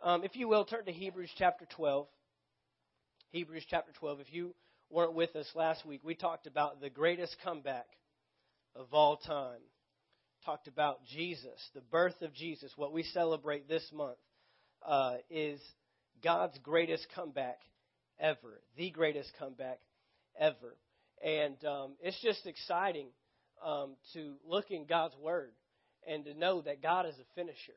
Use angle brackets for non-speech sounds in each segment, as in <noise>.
Um, if you will, turn to Hebrews chapter 12. Hebrews chapter 12. If you weren't with us last week, we talked about the greatest comeback of all time. Talked about Jesus, the birth of Jesus. What we celebrate this month uh, is God's greatest comeback ever, the greatest comeback ever. And um, it's just exciting um, to look in God's Word and to know that God is a finisher.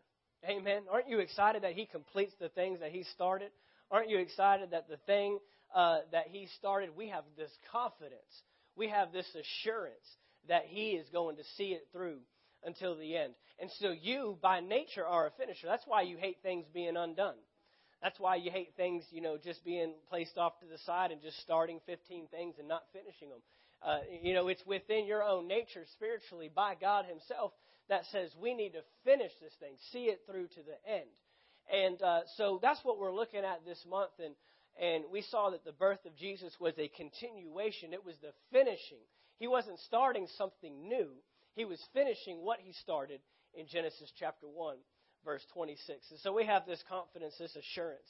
Amen. Aren't you excited that He completes the things that He started? Aren't you excited that the thing uh, that He started, we have this confidence, we have this assurance that He is going to see it through until the end. And so you, by nature, are a finisher. That's why you hate things being undone. That's why you hate things, you know, just being placed off to the side and just starting 15 things and not finishing them. Uh, you know, it's within your own nature spiritually by God Himself that says we need to finish this thing, see it through to the end. And uh, so that's what we're looking at this month. And, and we saw that the birth of Jesus was a continuation, it was the finishing. He wasn't starting something new, he was finishing what he started in Genesis chapter 1, verse 26. And so we have this confidence, this assurance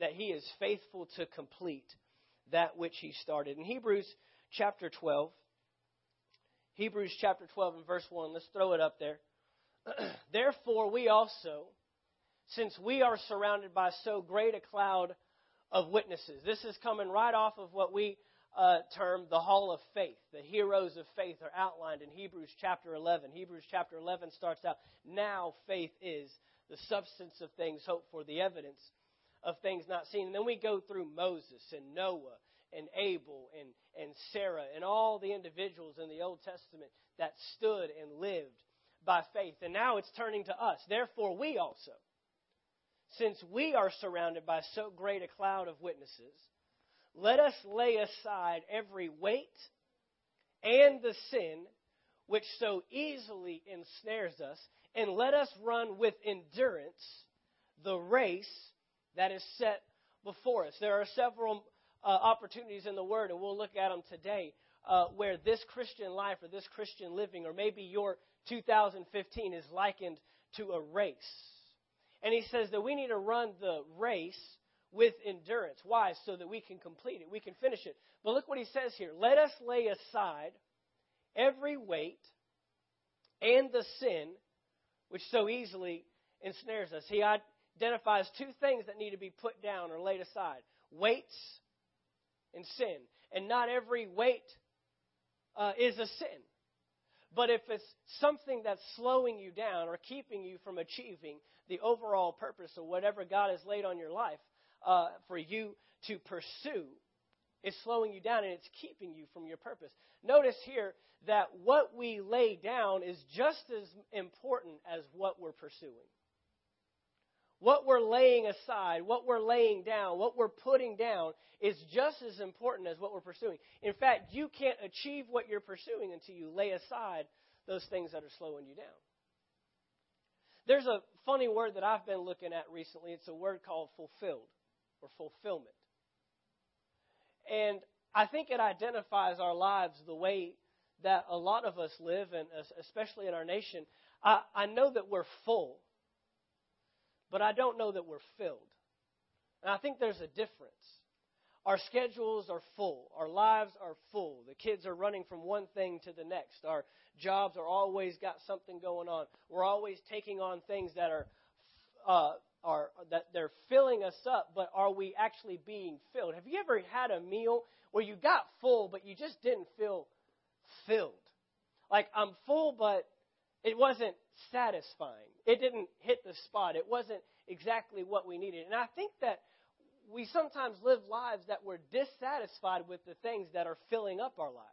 that he is faithful to complete that which he started. In Hebrews chapter 12, Hebrews chapter 12 and verse 1. Let's throw it up there. <clears throat> Therefore, we also, since we are surrounded by so great a cloud of witnesses, this is coming right off of what we uh, term the hall of faith. The heroes of faith are outlined in Hebrews chapter 11. Hebrews chapter 11 starts out, Now faith is the substance of things hoped for, the evidence of things not seen. And then we go through Moses and Noah and Abel and, and Sarah and all the individuals in the Old Testament that stood and lived by faith. And now it's turning to us. Therefore, we also, since we are surrounded by so great a cloud of witnesses, let us lay aside every weight and the sin which so easily ensnares us, and let us run with endurance the race that is set before us. There are several uh, opportunities in the Word, and we'll look at them today, uh, where this Christian life or this Christian living, or maybe your 2015 is likened to a race. And he says that we need to run the race with endurance. Why? So that we can complete it, we can finish it. But look what he says here. Let us lay aside every weight and the sin which so easily ensnares us. He identifies two things that need to be put down or laid aside weights and sin. And not every weight uh, is a sin. But if it's something that's slowing you down or keeping you from achieving the overall purpose of whatever God has laid on your life uh, for you to pursue, it's slowing you down and it's keeping you from your purpose. Notice here that what we lay down is just as important as what we're pursuing. What we're laying aside, what we're laying down, what we're putting down is just as important as what we're pursuing. In fact, you can't achieve what you're pursuing until you lay aside those things that are slowing you down. There's a funny word that I've been looking at recently. It's a word called fulfilled or fulfillment. And I think it identifies our lives the way that a lot of us live, and especially in our nation. I, I know that we're full but I don't know that we're filled. And I think there's a difference. Our schedules are full. Our lives are full. The kids are running from one thing to the next. Our jobs are always got something going on. We're always taking on things that are uh, are that they're filling us up, but are we actually being filled? Have you ever had a meal where you got full, but you just didn't feel filled? Like I'm full, but it wasn't satisfying. It didn't hit the spot. It wasn't exactly what we needed. And I think that we sometimes live lives that we're dissatisfied with the things that are filling up our lives.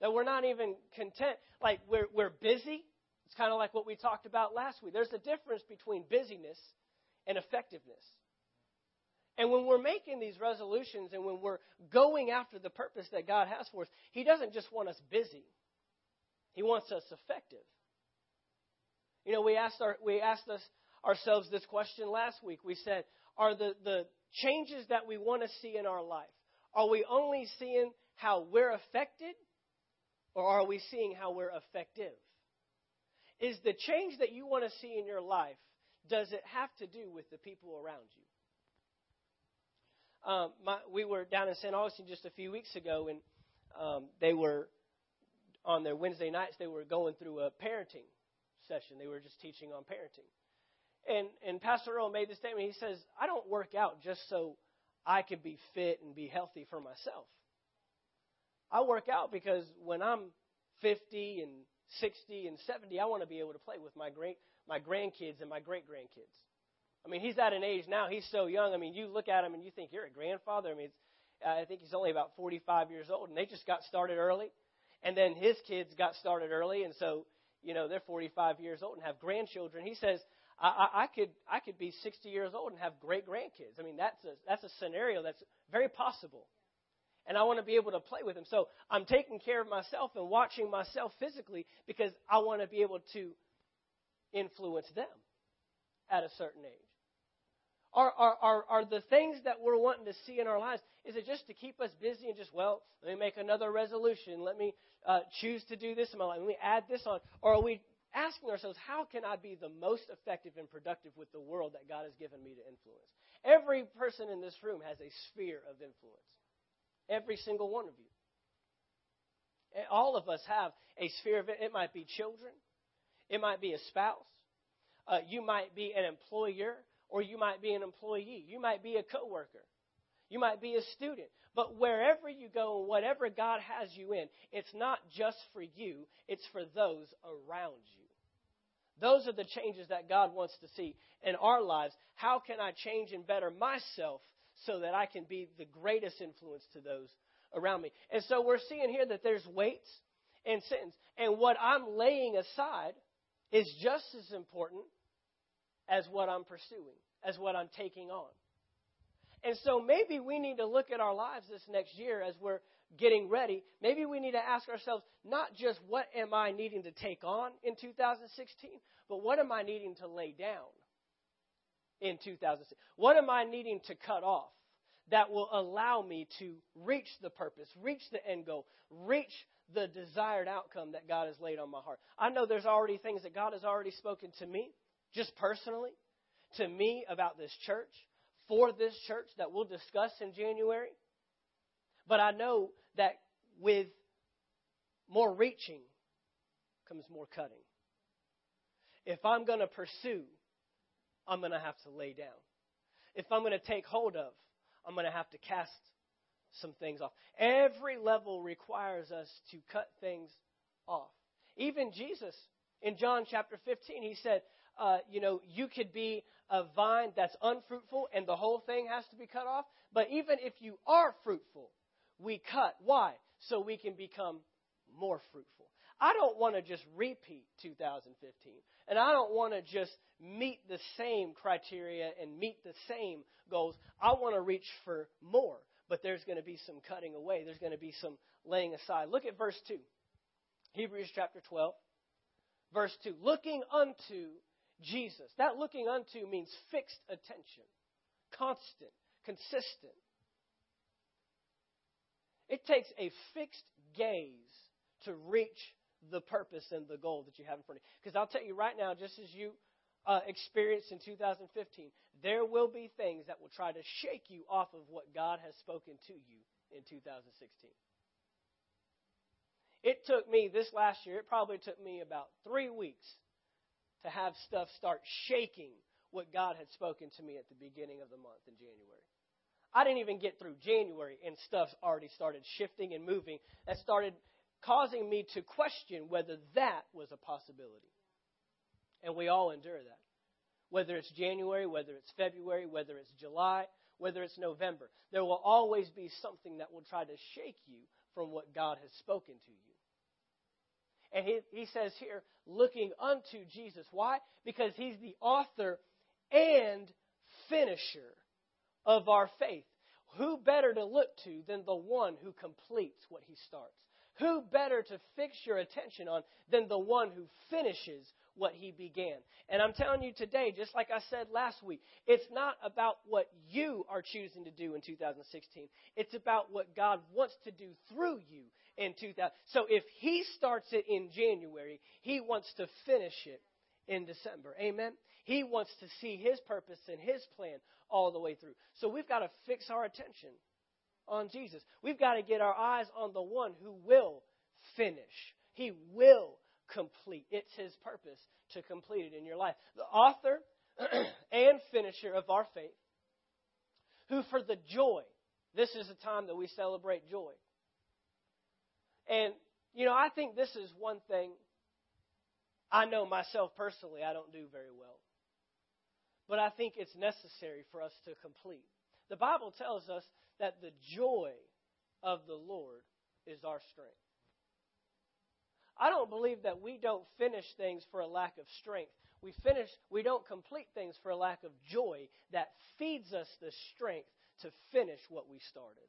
That we're not even content. Like we're, we're busy. It's kind of like what we talked about last week. There's a difference between busyness and effectiveness. And when we're making these resolutions and when we're going after the purpose that God has for us, He doesn't just want us busy. He wants us effective. You know, we asked, our, we asked us ourselves this question last week. We said, are the, the changes that we want to see in our life, are we only seeing how we're affected or are we seeing how we're effective? Is the change that you want to see in your life does it have to do with the people around you? Um, my, we were down in St. Augustine just a few weeks ago, and um, they were on their Wednesday nights. They were going through a parenting session. They were just teaching on parenting, and and Pastor Earl made the statement. He says, "I don't work out just so I can be fit and be healthy for myself. I work out because when I'm 50 and 60 and 70, I want to be able to play with my great my grandkids and my great grandkids. I mean, he's at an age now; he's so young. I mean, you look at him and you think you're a grandfather. I mean, I think he's only about 45 years old, and they just got started early. And then his kids got started early, and so you know they're 45 years old and have grandchildren. He says, I, I, I could I could be 60 years old and have great grandkids. I mean, that's a that's a scenario that's very possible and I want to be able to play with him. So I'm taking care of myself and watching myself physically because I want to be able to influence them at a certain age. Are, are, are, are the things that we're wanting to see in our lives, is it just to keep us busy and just, well, let me make another resolution. Let me uh, choose to do this in my life. Let me add this on. Or are we asking ourselves, how can I be the most effective and productive with the world that God has given me to influence? Every person in this room has a sphere of influence. Every single one of you. All of us have a sphere of it. It might be children, it might be a spouse, uh, you might be an employer, or you might be an employee, you might be a coworker, you might be a student. But wherever you go, and whatever God has you in, it's not just for you, it's for those around you. Those are the changes that God wants to see in our lives. How can I change and better myself so that I can be the greatest influence to those around me. And so we're seeing here that there's weights and sins. And what I'm laying aside is just as important as what I'm pursuing, as what I'm taking on. And so maybe we need to look at our lives this next year as we're getting ready. Maybe we need to ask ourselves not just what am I needing to take on in 2016, but what am I needing to lay down in 2006? What am I needing to cut off that will allow me to reach the purpose, reach the end goal, reach the desired outcome that God has laid on my heart? I know there's already things that God has already spoken to me, just personally, to me about this church, for this church that we'll discuss in January. But I know that with more reaching comes more cutting. If I'm going to pursue I'm going to have to lay down. If I'm going to take hold of, I'm going to have to cast some things off. Every level requires us to cut things off. Even Jesus, in John chapter 15, he said, uh, you know, you could be a vine that's unfruitful and the whole thing has to be cut off. But even if you are fruitful, we cut. Why? So we can become more fruitful. I don't want to just repeat 2015. And I don't want to just meet the same criteria and meet the same goals. I want to reach for more. But there's going to be some cutting away, there's going to be some laying aside. Look at verse 2. Hebrews chapter 12, verse 2. Looking unto Jesus. That looking unto means fixed attention, constant, consistent. It takes a fixed gaze to reach the purpose and the goal that you have in front of you. Because I'll tell you right now, just as you uh, experienced in 2015, there will be things that will try to shake you off of what God has spoken to you in 2016. It took me this last year, it probably took me about three weeks to have stuff start shaking what God had spoken to me at the beginning of the month in January. I didn't even get through January and stuff already started shifting and moving. That started causing me to question whether that was a possibility. And we all endure that. Whether it's January, whether it's February, whether it's July, whether it's November, there will always be something that will try to shake you from what God has spoken to you. And he, he says here, looking unto Jesus. Why? Because he's the author and finisher of our faith. Who better to look to than the one who completes what he starts? Who better to fix your attention on than the one who finishes what he began? And I'm telling you today, just like I said last week, it's not about what you are choosing to do in 2016. It's about what God wants to do through you in 2000. So if he starts it in January, he wants to finish it in December. Amen? He wants to see His purpose and His plan all the way through. So we've got to fix our attention on Jesus. We've got to get our eyes on the one who will finish. He will complete. It's His purpose to complete it in your life. The author <clears throat> and finisher of our faith, who for the joy, this is the time that we celebrate joy. And, you know, I think this is one thing I know myself personally I don't do very well. But I think it's necessary for us to complete. The Bible tells us that the joy of the Lord is our strength. I don't believe that we don't finish things for a lack of strength. We finish, we don't complete things for a lack of joy that feeds us the strength to finish what we started.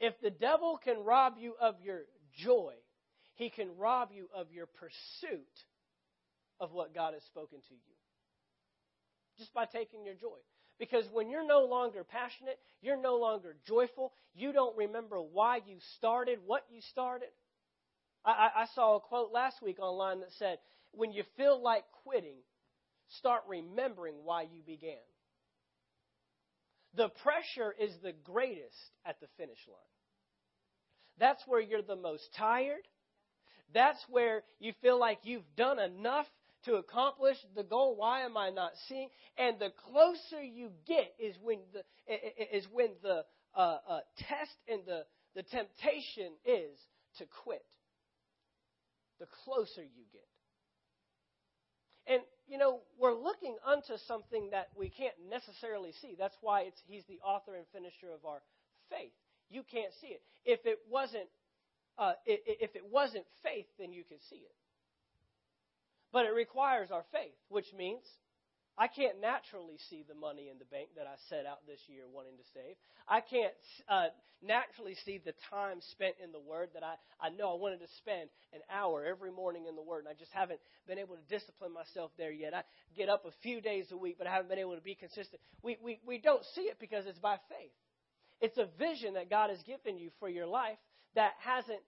If the devil can rob you of your joy, he can rob you of your pursuit of what God has spoken to you. Just by taking your joy. Because when you're no longer passionate, you're no longer joyful, you don't remember why you started, what you started. I, I saw a quote last week online that said, When you feel like quitting, start remembering why you began. The pressure is the greatest at the finish line. That's where you're the most tired. That's where you feel like you've done enough to accomplish the goal. Why am I not seeing? And the closer you get is when the is when the uh, uh, test and the the temptation is to quit. The closer you get. And you know, we're looking unto something that we can't necessarily see. That's why it's he's the author and finisher of our faith. You can't see it. If it wasn't uh, if it wasn't faith, then you could see it. But it requires our faith, which means I can't naturally see the money in the bank that I set out this year wanting to save. I can't uh, naturally see the time spent in the Word that I, I know I wanted to spend an hour every morning in the Word, and I just haven't been able to discipline myself there yet. I get up a few days a week, but I haven't been able to be consistent. We, we, we don't see it because it's by faith. It's a vision that God has given you for your life that hasn't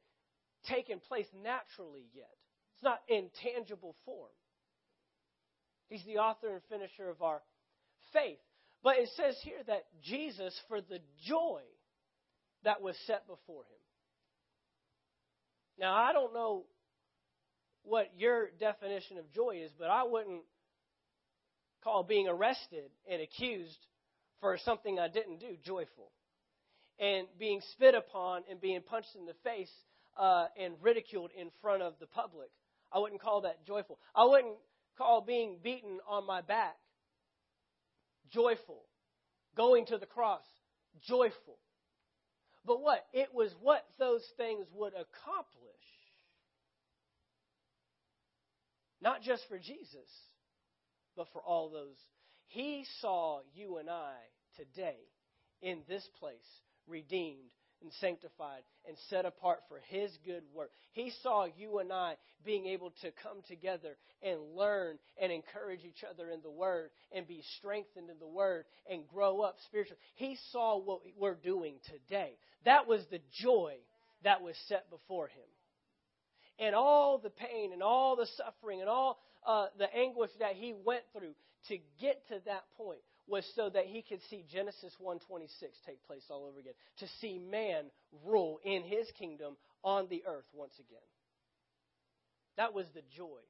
taken place naturally yet. It's not in tangible form. He's the author and finisher of our faith. But it says here that Jesus, for the joy that was set before him. Now, I don't know what your definition of joy is, but I wouldn't call being arrested and accused for something I didn't do joyful and being spit upon and being punched in the face uh, and ridiculed in front of the public. I wouldn't call that joyful. I wouldn't call being beaten on my back joyful. Going to the cross, joyful. But what? It was what those things would accomplish. Not just for Jesus, but for all those. He saw you and I today in this place redeemed and sanctified and set apart for His good work. He saw you and I being able to come together and learn and encourage each other in the Word and be strengthened in the Word and grow up spiritually. He saw what we're doing today. That was the joy that was set before Him. And all the pain and all the suffering and all uh, the anguish that He went through to get to that point was so that he could see Genesis 1:26 take place all over again, to see man rule in his kingdom on the earth once again. That was the joy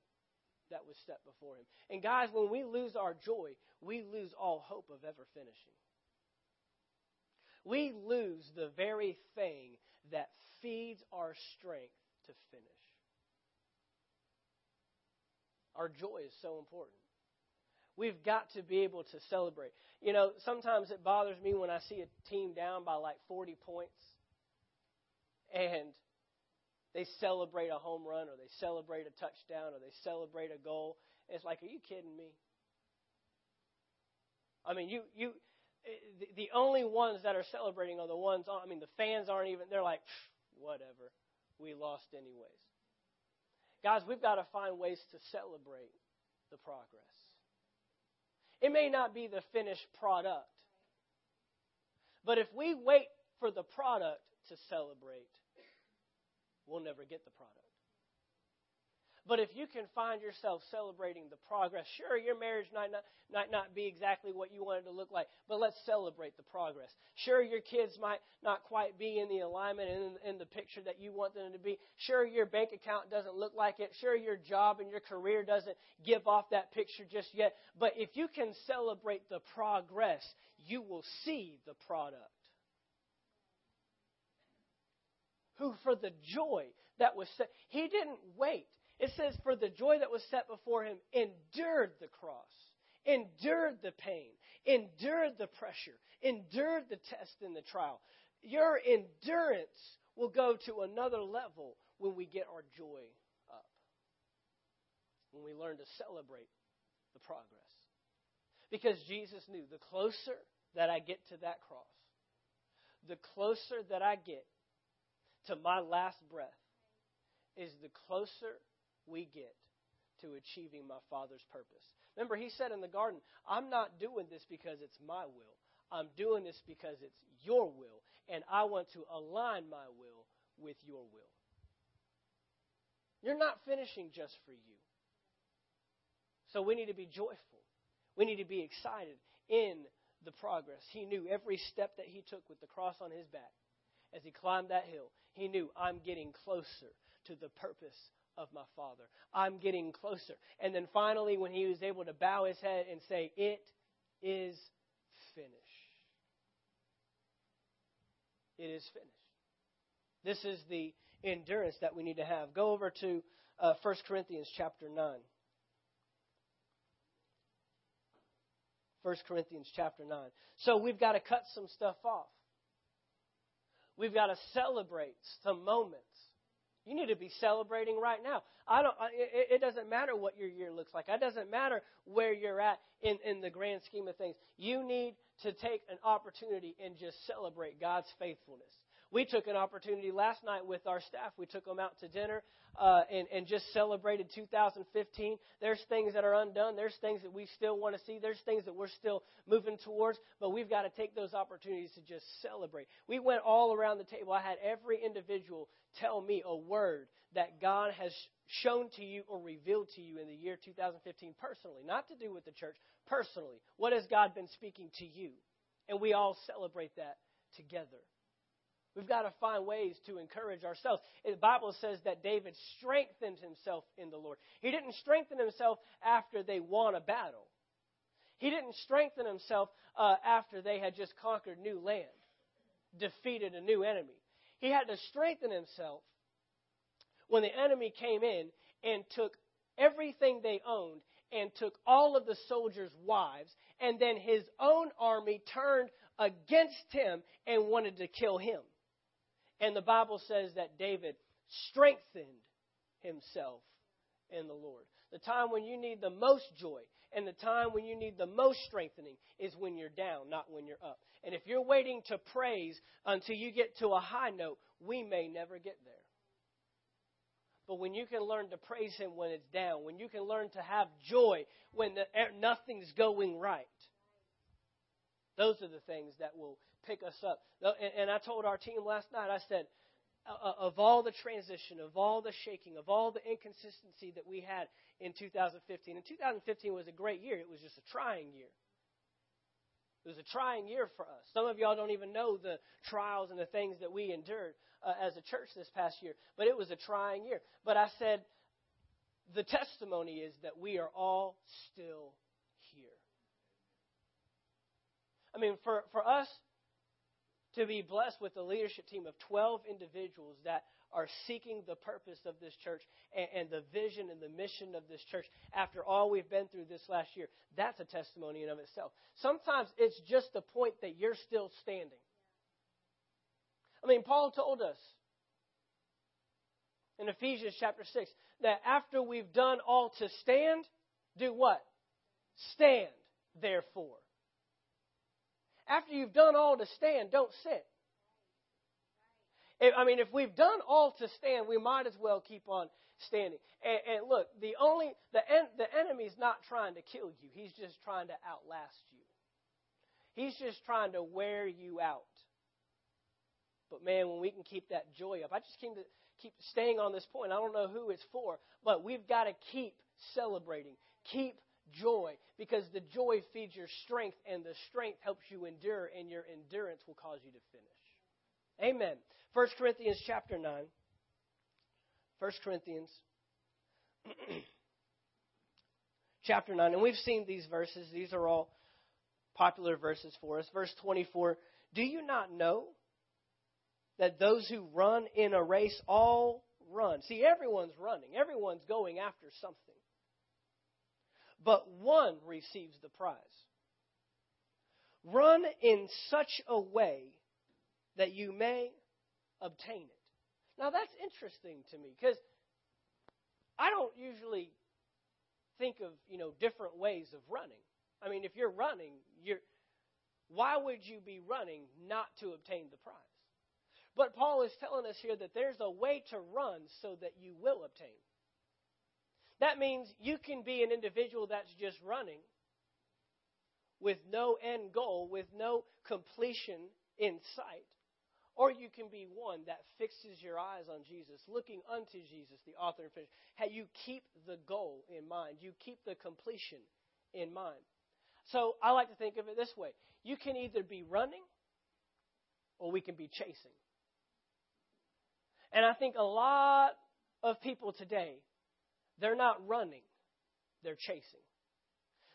that was set before him. And guys, when we lose our joy, we lose all hope of ever finishing. We lose the very thing that feeds our strength to finish. Our joy is so important. We've got to be able to celebrate. You know, sometimes it bothers me when I see a team down by like 40 points and they celebrate a home run or they celebrate a touchdown or they celebrate a goal. It's like, are you kidding me? I mean, you you the only ones that are celebrating are the ones on. I mean, the fans aren't even. They're like, whatever, we lost anyways. Guys, we've got to find ways to celebrate the progress. It may not be the finished product. But if we wait for the product to celebrate, we'll never get the product. But if you can find yourself celebrating the progress, sure, your marriage might not, might not be exactly what you wanted to look like, but let's celebrate the progress. Sure, your kids might not quite be in the alignment and in, in the picture that you want them to be. Sure, your bank account doesn't look like it. Sure, your job and your career doesn't give off that picture just yet. But if you can celebrate the progress, you will see the product. Who, for the joy that was set, he didn't wait it says, For the joy that was set before him, endured the cross, endured the pain, endured the pressure, endured the test and the trial. Your endurance will go to another level when we get our joy up, when we learn to celebrate the progress. Because Jesus knew the closer that I get to that cross, the closer that I get to my last breath, is the closer we get to achieving my Father's purpose. Remember, he said in the garden, I'm not doing this because it's my will. I'm doing this because it's your will, and I want to align my will with your will. You're not finishing just for you. So we need to be joyful. We need to be excited in the progress. He knew every step that he took with the cross on his back as he climbed that hill. He knew, I'm getting closer to the purpose of my Father. I'm getting closer. And then finally, when he was able to bow his head and say, It is finished. It is finished. This is the endurance that we need to have. Go over to uh, 1 Corinthians chapter 9. 1 Corinthians chapter 9. So we've got to cut some stuff off. We've got to celebrate some moments you need to be celebrating right now. I don't. It, it doesn't matter what your year looks like. It doesn't matter where you're at in, in the grand scheme of things. You need to take an opportunity and just celebrate God's faithfulness. We took an opportunity last night with our staff. We took them out to dinner uh, and, and just celebrated 2015. There's things that are undone. There's things that we still want to see. There's things that we're still moving towards. But we've got to take those opportunities to just celebrate. We went all around the table. I had every individual tell me a word that God has shown to you or revealed to you in the year 2015 personally, not to do with the church, personally. What has God been speaking to you? And we all celebrate that together. We've got to find ways to encourage ourselves. The Bible says that David strengthened himself in the Lord. He didn't strengthen himself after they won a battle. He didn't strengthen himself uh, after they had just conquered new land, defeated a new enemy. He had to strengthen himself when the enemy came in and took everything they owned and took all of the soldiers' wives, and then his own army turned against him and wanted to kill him. And the Bible says that David strengthened himself in the Lord. The time when you need the most joy and the time when you need the most strengthening is when you're down, not when you're up. And if you're waiting to praise until you get to a high note, we may never get there. But when you can learn to praise Him when it's down, when you can learn to have joy when the, er, nothing's going right, those are the things that will pick us up. And I told our team last night, I said, of all the transition, of all the shaking, of all the inconsistency that we had in 2015, and 2015 was a great year, it was just a trying year. It was a trying year for us. Some of y'all don't even know the trials and the things that we endured uh, as a church this past year, but it was a trying year. But I said, the testimony is that we are all still here. I mean, for, for us to be blessed with a leadership team of 12 individuals that are seeking the purpose of this church and, and, the vision and the mission of this church after all we've been through this last year. That's a testimony in of itself. Sometimes it's just the point that you're still standing. I mean, Paul told us in Ephesians chapter 6 that after we've done all to stand, do what? Stand, therefore. After you've done all to stand, don't sit. I mean, if we've done all to stand, we might as well keep on standing. And, and look, the only the en, the enemy's not trying to kill you; he's just trying to outlast you. He's just trying to wear you out. But man, when we can keep that joy up, I just came to keep staying on this point. I don't know who it's for, but we've got to keep celebrating, keep joy, because the joy feeds your strength, and the strength helps you endure, and your endurance will cause you to finish. Amen. 1 Corinthians chapter 9. 1 Corinthians <clears throat> chapter 9. And we've seen these verses. These are all popular verses for us. Verse 24 Do you not know that those who run in a race all run? See, everyone's running, everyone's going after something. But one receives the prize. Run in such a way that you may obtain it. Now, that's interesting to me because I don't usually think of, you know, different ways of running. I mean, if you're running, you're why would you be running not to obtain the prize? But Paul is telling us here that there's a way to run so that you will obtain. That means you can be an individual that's just running with no end goal, with no completion in sight. Or you can be one that fixes your eyes on Jesus, looking unto Jesus, the author and finisher. How you keep the goal in mind, you keep the completion in mind. So I like to think of it this way you can either be running or we can be chasing. And I think a lot of people today, they're not running, they're chasing.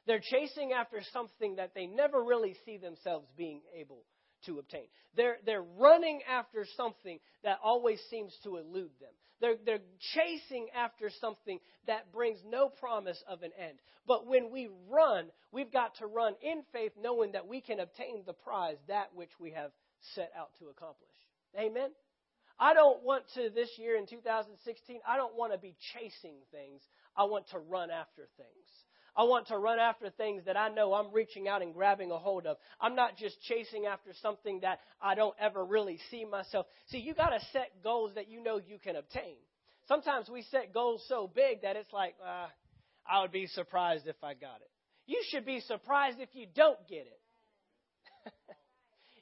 They're chasing after something that they never really see themselves being able to obtain. They're, they're running after something that always seems to elude them. They're, they're chasing after something that brings no promise of an end. But when we run, we've got to run in faith, knowing that we can obtain the prize, that which we have set out to accomplish. Amen? I don't want to, this year in 2016, I don't want to be chasing things. I want to run after things. I want to run after things that I know I'm reaching out and grabbing a hold of. I'm not just chasing after something that I don't ever really see myself. See, you got to set goals that you know you can obtain. Sometimes we set goals so big that it's like, uh, I would be surprised if I got it. You should be surprised if you don't get it. <laughs>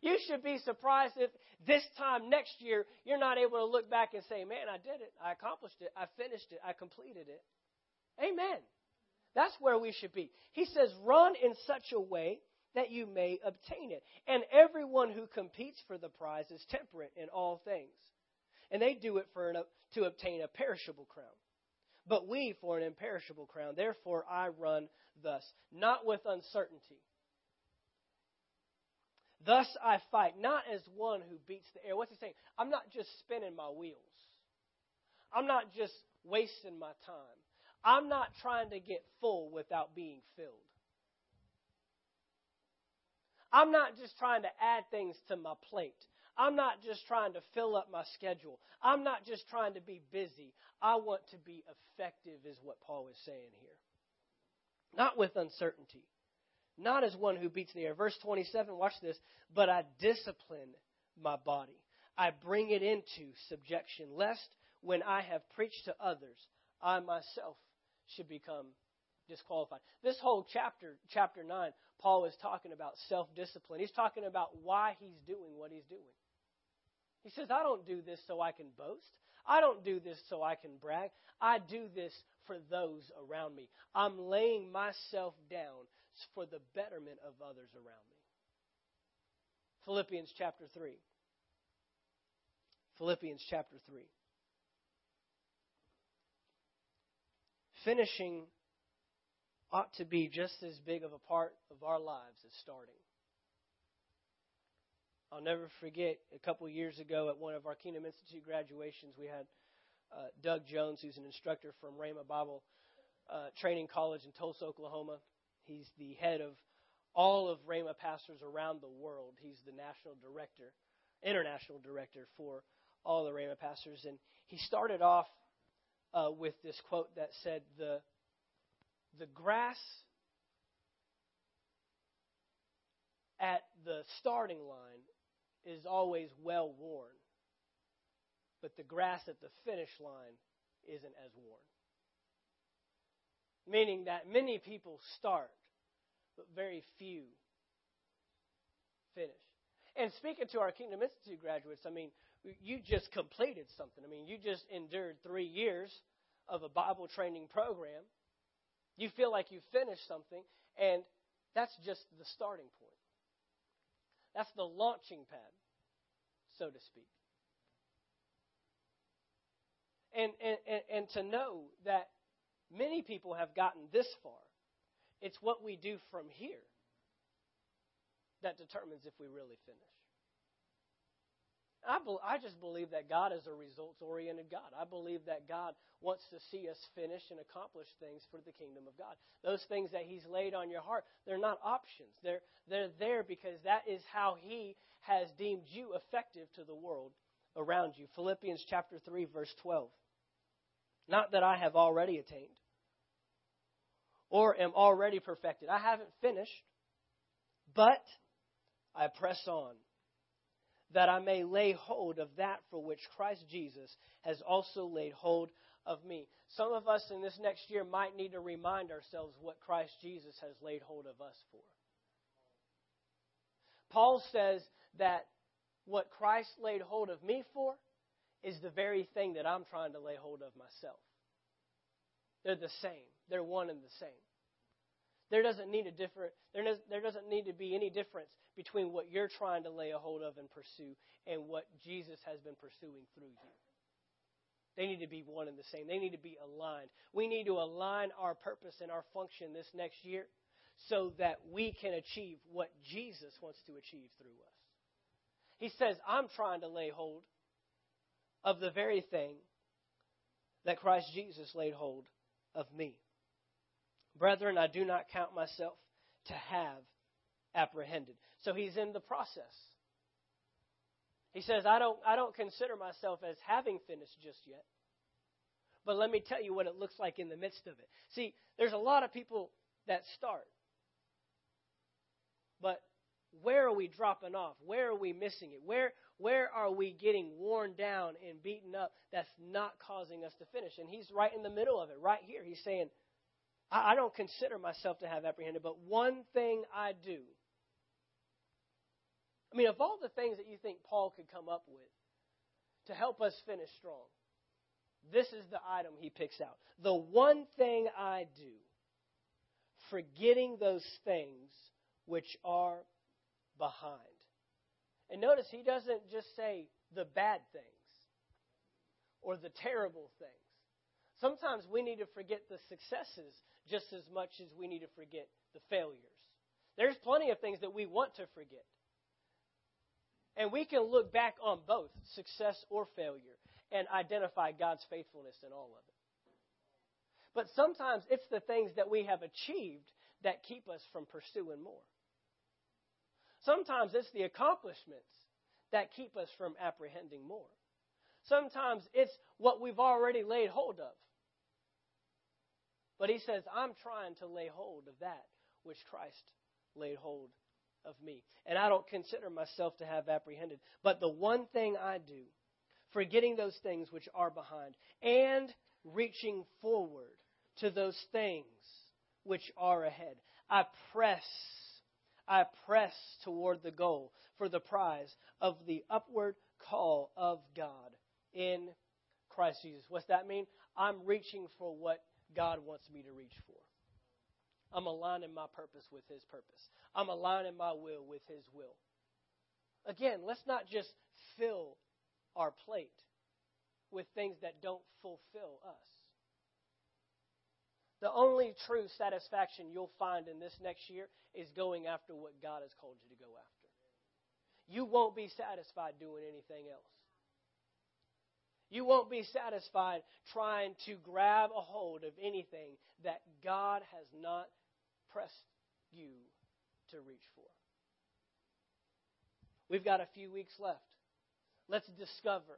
you should be surprised if this time next year you're not able to look back and say, man, I did it. I accomplished it. I finished it. I completed it. Amen. That's where we should be. He says, run in such a way that you may obtain it. And everyone who competes for the prize is temperate in all things. And they do it for an, to obtain a perishable crown. But we for an imperishable crown. Therefore I run thus, not with uncertainty. Thus I fight, not as one who beats the air. What's he saying? I'm not just spinning my wheels. I'm not just wasting my time. I'm not trying to get full without being filled. I'm not just trying to add things to my plate. I'm not just trying to fill up my schedule. I'm not just trying to be busy. I want to be effective, is what Paul is saying here. Not with uncertainty. Not as one who beats the air. Verse 27, watch this. But I discipline my body. I bring it into subjection, lest when I have preached to others, I myself should become disqualified. This whole chapter, chapter 9, Paul is talking about self discipline. He's talking about why he's doing what he's doing. He says, I don't do this so I can boast. I don't do this so I can brag. I do this for those around me. I'm laying myself down for the betterment of others around me. Philippians chapter 3. Philippians chapter 3. finishing ought to be just as big of a part of our lives as starting. I'll never forget a couple years ago at one of our Kingdom Institute graduations, we had uh, Doug Jones, who's an instructor from Rhema Bible uh, Training College in Tulsa, Oklahoma. He's the head of all of Rhema pastors around the world. He's the national director, international director for all the Rhema pastors. And he started off uh, with this quote that said, the, the grass at the starting line is always well worn, but the grass at the finish line isn't as worn. Meaning that many people start, but very few finish. And speaking to our Kingdom Institute graduates, I mean, you just completed something. I mean, you just endured three years of a Bible training program. You feel like you finished something, and that's just the starting point. That's the launching pad, so to speak. And, and, and, to know that many people have gotten this far, it's what we do from here that determines if we really finish. I, be, I just believe that God is a results oriented God. I believe that God wants to see us finish and accomplish things for the kingdom of God. Those things that He's laid on your heart, they're not options. They're, they're there because that is how He has deemed you effective to the world around you. Philippians chapter 3, verse 12. Not that I have already attained or am already perfected. I haven't finished, but I press on that I may lay hold of that for which Christ Jesus has also laid hold of me. Some of us in this next year might need to remind ourselves what Christ Jesus has laid hold of us for. Paul says that what Christ laid hold of me for is the very thing that I'm trying to lay hold of myself. They're the same. They're one and the same. There doesn't need a different there, does, there doesn't need to be any difference between what you're trying to lay a hold of and pursue and what Jesus has been pursuing through you. They need to be one and the same. They need to be aligned. We need to align our purpose and our function this next year so that we can achieve what Jesus wants to achieve through us. He says, I'm trying to lay hold of the very thing that Christ Jesus laid hold of me. Brethren, I do not count myself to have apprehended. So he's in the process. He says, I don't, I don't consider myself as having finished just yet. But let me tell you what it looks like in the midst of it. See, there's a lot of people that start. But where are we dropping off? Where are we missing it? Where, where are we getting worn down and beaten up that's not causing us to finish? And he's right in the middle of it, right here. He's saying, I, don't consider myself to have apprehended, but one thing I do. I mean, of all the things that you think Paul could come up with to help us finish strong, this is the item he picks out. The one thing I do, forgetting those things which are behind. And notice he doesn't just say the bad things or the terrible things. Sometimes we need to forget the successes just as much as we need to forget the failures. There's plenty of things that we want to forget. And we can look back on both success or failure and identify God's faithfulness in all of it. But sometimes it's the things that we have achieved that keep us from pursuing more. Sometimes it's the accomplishments that keep us from apprehending more. Sometimes it's what we've already laid hold of. But he says, I'm trying to lay hold of that which Christ laid hold of me. And I don't consider myself to have apprehended. But the one thing I do, forgetting those things which are behind, and reaching forward to those things which are ahead, I press, I press toward the goal for the prize of the upward call of God in Christ Jesus. What's that mean? I'm reaching for what God wants me to reach for. I'm aligning my purpose with His purpose. I'm aligning my will with His will. Again, let's not just fill our plate with things that don't fulfill us. The only true satisfaction you'll find in this next year is going after what God has called you to go after. You won't be satisfied doing anything else. You won't be satisfied trying to grab a hold of anything that God has not pressed you to reach for. We've got a few weeks left. Let's discover.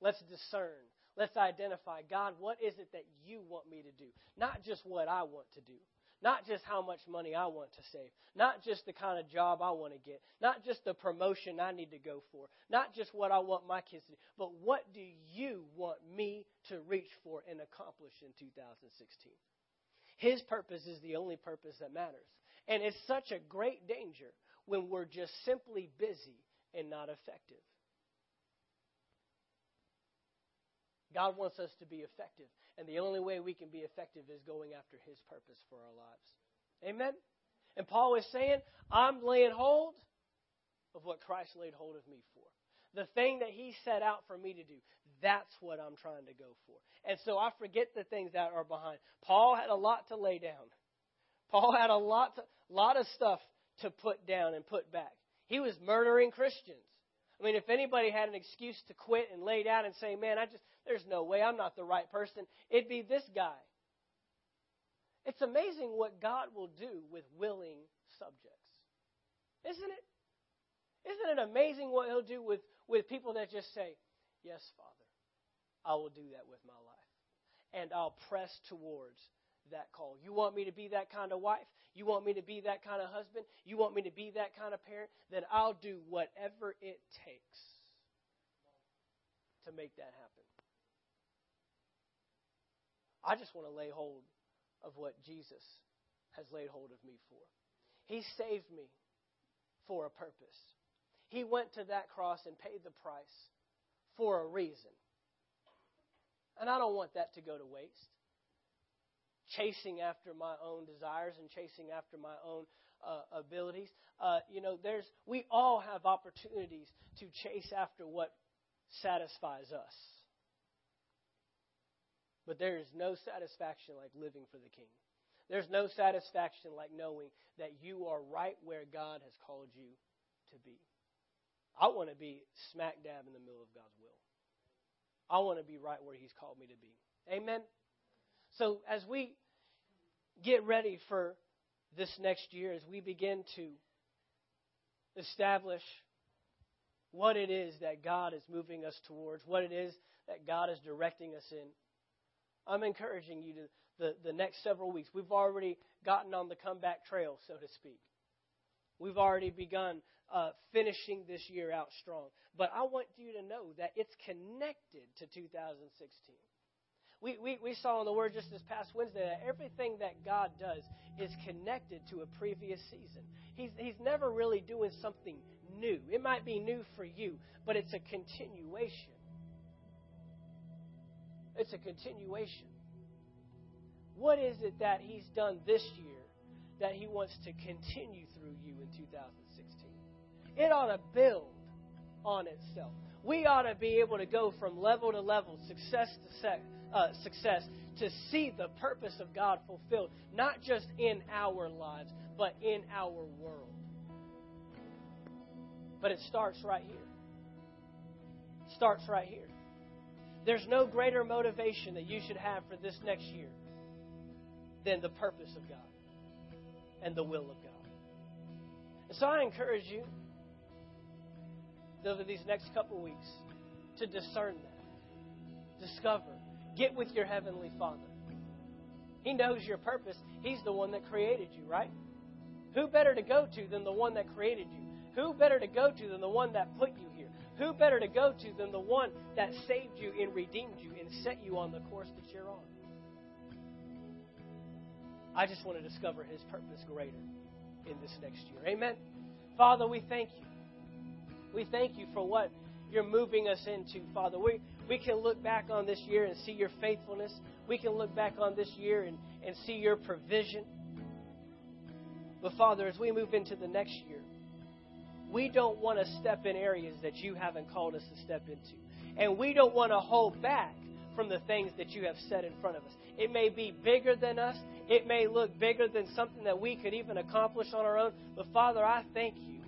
Let's discern. Let's identify God, what is it that you want me to do? Not just what I want to do. Not just how much money I want to save. Not just the kind of job I want to get. Not just the promotion I need to go for. Not just what I want my kids to do. But what do you want me to reach for and accomplish in 2016? His purpose is the only purpose that matters. And it's such a great danger when we're just simply busy and not effective. God wants us to be effective. And the only way we can be effective is going after His purpose for our lives. Amen? And Paul is saying, I'm laying hold of what Christ laid hold of me for. The thing that He set out for me to do, that's what I'm trying to go for. And so I forget the things that are behind. Paul had a lot to lay down. Paul had a lot, to, lot of stuff to put down and put back. He was murdering Christians. I mean, if anybody had an excuse to quit and lay down and say, "Man, I just there's no way I'm not the right person," it'd be this guy. It's amazing what God will do with willing subjects, isn't it? Isn't it amazing what He'll do with with people that just say, "Yes, Father, I will do that with my life, and I'll press towards that call. You want me to be that kind of wife? You want me to be that kind of husband? You want me to be that kind of parent? Then I'll do whatever it takes to make that happen. I just want to lay hold of what Jesus has laid hold of me for. He saved me for a purpose. He went to that cross and paid the price for a reason. And I don't want that to go to waste chasing after my own desires and chasing after my own uh, abilities. Uh, you know, there's we all have opportunities to chase after what satisfies us. But there is no satisfaction like living for the King. There's no satisfaction like knowing that you are right where God has called you to be. I want to be smack dab in the middle of God's will. I want to be right where He's called me to be. Amen. So as we get ready for this next year, as we begin to establish what it is that God is moving us towards, what it is that God is directing us in, I'm encouraging you to the, the next several weeks. We've already gotten on the comeback trail, so to speak. We've already begun uh, finishing this year out strong. But I want you to know that it's connected to 2016 we, we, we saw in the Word just this past Wednesday that everything that God does is connected to a previous season. He's, he's never really doing something new. It might be new for you, but it's a continuation. It's a continuation. What is it that He's done this year that He wants to continue through you in 2016? It ought to build on itself. We ought to be able to go from level to level, success to uh, success to see the purpose of God fulfilled, not just in our lives, but in our world. But it starts right here. It starts right here. There's no greater motivation that you should have for this next year than the purpose of God and the will of God. And so I encourage you over these next couple weeks to discern that, discover Get with your Heavenly Father. He knows your purpose. He's the one that created you, right? Who better to go to than the one that created you? Who better to go to than the one that put you here? Who better to go to than the one that saved you and redeemed you and set you on the course that you're on? I just want to discover His purpose greater in this next year. Amen. Father, we thank you. We thank you for what you're moving us into, Father. We, we can look back on this year and see your faithfulness. We can look back on this year and, and see your provision. But, Father, as we move into the next year, we don't want to step in areas that you haven't called us to step into. And we don't want to hold back from the things that you have set in front of us. It may be bigger than us, it may look bigger than something that we could even accomplish on our own. But, Father, I thank you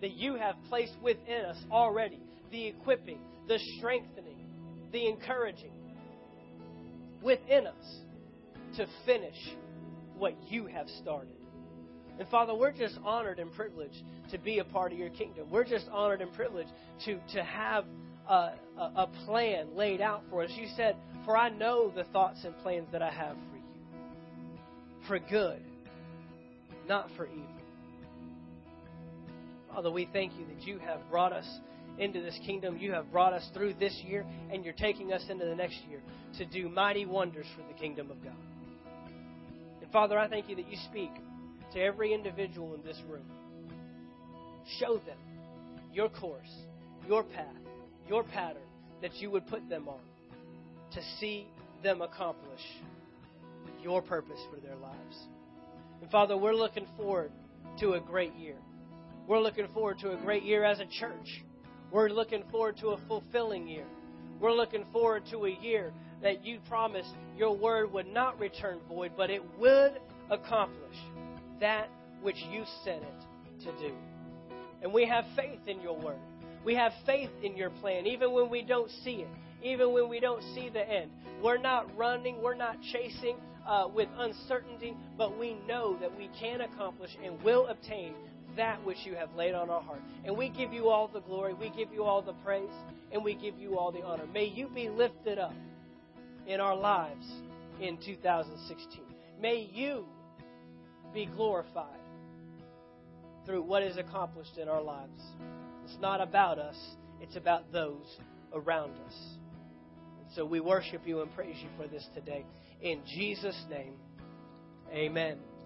that you have placed within us already the equipping, the strengthening, the encouraging within us to finish what you have started. And Father, we're just honored and privileged to be a part of your kingdom. We're just honored and privileged to, to have a, a, a plan laid out for us. You said, For I know the thoughts and plans that I have for you, for good, not for evil Father, we thank you that you have brought us into this kingdom. You have brought us through this year, and you're taking us into the next year to do mighty wonders for the kingdom of God. And Father, I thank you that you speak to every individual in this room. Show them your course, your path, your pattern that you would put them on to see them accomplish your purpose for their lives. And Father, we're looking forward to a great year. We're looking forward to a great year as a church. We're looking forward to a fulfilling year. We're looking forward to a year that you promised your word would not return void, but it would accomplish that which you sent it to do. And we have faith in your word. We have faith in your plan, even when we don't see it, even when we don't see the end. We're not running, we're not chasing uh, with uncertainty, but we know that we can accomplish and will obtain that which you have laid on our heart. And we give you all the glory, we give you all the praise, and we give you all the honor. May you be lifted up in our lives in 2016. May you be glorified through what is accomplished in our lives. It's not about us, it's about those around us. And so we worship you and praise you for this today. In Jesus' name, amen.